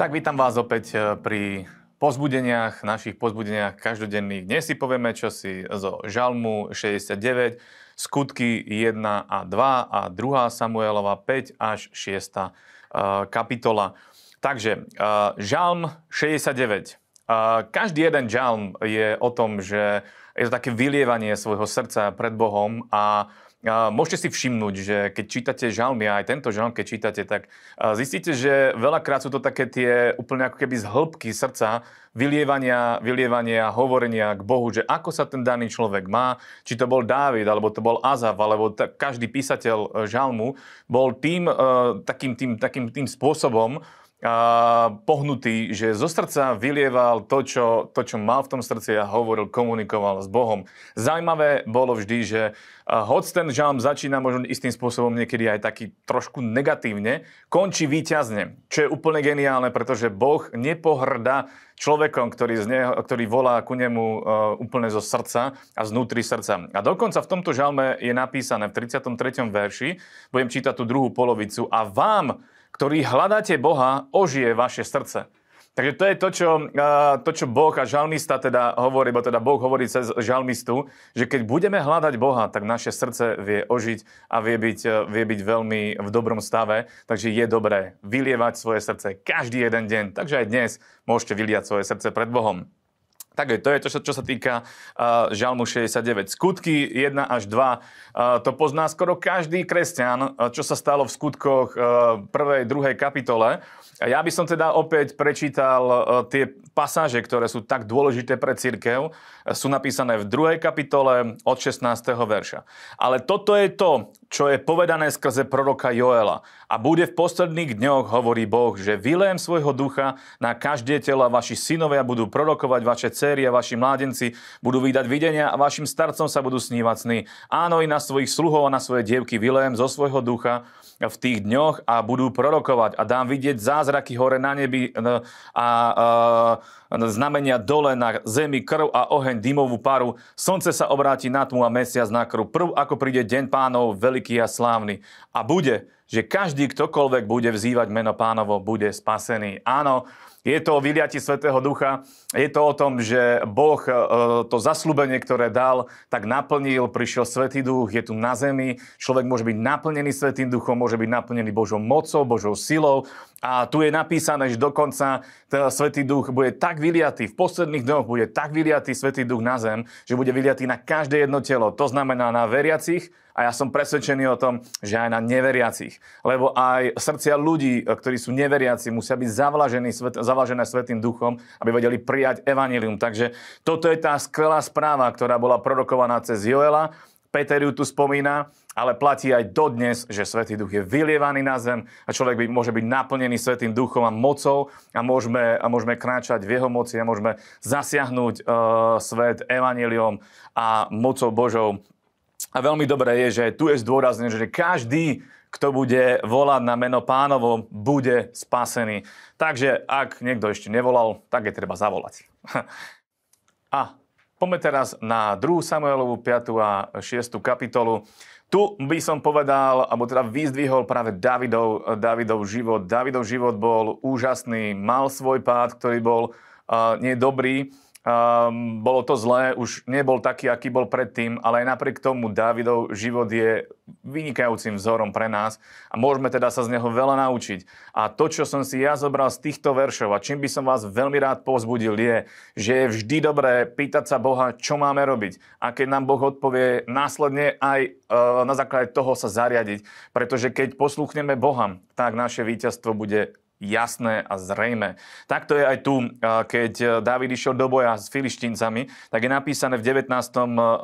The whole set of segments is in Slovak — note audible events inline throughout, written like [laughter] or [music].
Tak vítam vás opäť e, pri pozbudeniach, našich pozbudeniach každodenných. Dnes si povieme čosi zo Žalmu 69, skutky 1 a 2 a 2 Samuelova 5 až 6 e, kapitola. Takže e, Žalm 69. Každý jeden žalm je o tom, že je to také vylievanie svojho srdca pred Bohom a Môžete si všimnúť, že keď čítate žalmy, a aj tento žalm, keď čítate, tak zistíte, že veľakrát sú to také tie úplne ako keby z hĺbky srdca vylievania, vylievania, hovorenia k Bohu, že ako sa ten daný človek má, či to bol Dávid, alebo to bol Azav, alebo t- každý písateľ e, žalmu, bol tým, e, takým, tým, takým tým spôsobom, pohnutý, že zo srdca vylieval to čo, to, čo mal v tom srdci a hovoril, komunikoval s Bohom. Zaujímavé bolo vždy, že hoď ten žalm začína možno istým spôsobom niekedy aj taký trošku negatívne, končí výťazne, čo je úplne geniálne, pretože Boh nepohrda človekom, ktorý, z neho, ktorý volá ku nemu uh, úplne zo srdca a znútri srdca. A dokonca v tomto žalme je napísané v 33. verši, budem čítať tú druhú polovicu, a vám ktorí hľadáte Boha, ožije vaše srdce. Takže to je to čo, to, čo Boh a žalmista teda hovorí, bo teda Boh hovorí cez žalmistu, že keď budeme hľadať Boha, tak naše srdce vie ožiť a vie byť, vie byť veľmi v dobrom stave. Takže je dobré vylievať svoje srdce každý jeden deň. Takže aj dnes môžete vyliať svoje srdce pred Bohom. Takže to je to, čo sa týka uh, Žalmu 69. Skutky 1 až 2. Uh, to pozná skoro každý kresťan, uh, čo sa stalo v skutkoch uh, prvej, druhej kapitole. Ja by som teda opäť prečítal uh, tie pasáže, ktoré sú tak dôležité pre církev. Uh, sú napísané v druhej kapitole od 16. verša. Ale toto je to, čo je povedané skrze proroka Joela. A bude v posledných dňoch, hovorí Boh, že vylejem svojho ducha na každé telo a vaši synovia budú prorokovať, vaše céry a vaši mládenci budú vydať videnia a vašim starcom sa budú snívať sny. Áno, i na svojich sluhov a na svoje dievky vylejem zo svojho ducha v tých dňoch a budú prorokovať a dám vidieť zázraky hore na nebi a, a, a znamenia dole na zemi, krv a oheň, dymovú paru. Slnce sa obráti na tmu a mesiac na krv. Prv, ako príde deň pánov, veľký a slávny. A bude, že každý, ktokoľvek bude vzývať meno pánovo, bude spasený. Áno, je to o vyliati Svetého Ducha, je to o tom, že Boh e, to zaslúbenie, ktoré dal, tak naplnil, prišiel Svetý Duch, je tu na zemi, človek môže byť naplnený Svetým Duchom, môže byť naplnený Božou mocou, Božou silou a tu je napísané, že dokonca Svetý Duch bude tak vyliatý, v posledných dňoch bude tak vyliatý Svetý Duch na zem, že bude vyliatý na každé jedno telo. To znamená na veriacich, a ja som presvedčený o tom, že aj na neveriacich. Lebo aj srdcia ľudí, ktorí sú neveriaci, musia byť zavlažení, svet, zavlažené Svetým duchom, aby vedeli prijať evanilium. Takže toto je tá skvelá správa, ktorá bola prorokovaná cez Joela. Peter ju tu spomína, ale platí aj dodnes, že Svetý duch je vylievaný na zem a človek by, môže byť naplnený Svetým duchom a mocou a môžeme, a môžeme kráčať v jeho moci a môžeme zasiahnuť uh, svet evaniliom a mocou Božou a veľmi dobré je, že tu je zdôraznené, že každý, kto bude volať na meno pánovo, bude spasený. Takže ak niekto ešte nevolal, tak je treba zavolať. [laughs] A poďme teraz na 2. Samuelovú 5. a 6. kapitolu. Tu by som povedal, alebo teda vyzdvihol práve Davidov, Davidov život. Davidov život bol úžasný, mal svoj pád, ktorý bol uh, nie dobrý, Um, bolo to zlé, už nebol taký, aký bol predtým, ale aj napriek tomu Dávidov život je vynikajúcim vzorom pre nás a môžeme teda sa z neho veľa naučiť. A to, čo som si ja zobral z týchto veršov a čím by som vás veľmi rád pozbudil je, že je vždy dobré pýtať sa Boha, čo máme robiť. A keď nám Boh odpovie, následne aj uh, na základe toho sa zariadiť. Pretože keď posluchneme Boha, tak naše víťazstvo bude jasné a zrejme. Takto je aj tu, keď Dávid išiel do boja s filištíncami, tak je napísané v 19.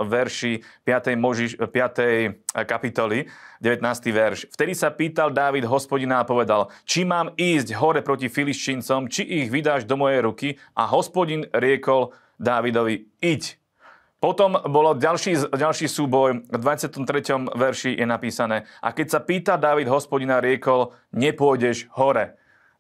verši 5. Možiš, 5. kapitoly, 19. verš. Vtedy sa pýtal Dávid hospodina a povedal, či mám ísť hore proti filištíncom, či ich vydáš do mojej ruky. A hospodin riekol Dávidovi, iď. Potom bolo ďalší, ďalší súboj, v 23. verši je napísané, a keď sa pýta Dávid hospodina, riekol, nepôjdeš hore.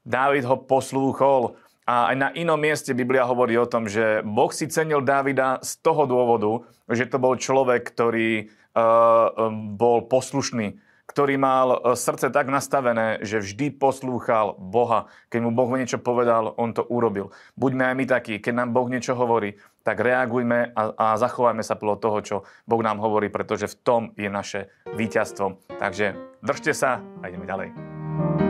Dávid ho poslúchol a aj na inom mieste Biblia hovorí o tom, že Boh si cenil Dávida z toho dôvodu, že to bol človek, ktorý uh, bol poslušný, ktorý mal e, srdce tak nastavené, že vždy poslúchal Boha. Keď mu Boh niečo povedal, on to urobil. Buďme aj my takí, keď nám Boh niečo hovorí, tak reagujme a, a zachovajme sa podľa toho, čo Boh nám hovorí, pretože v tom je naše víťazstvo. Takže držte sa a ideme ďalej.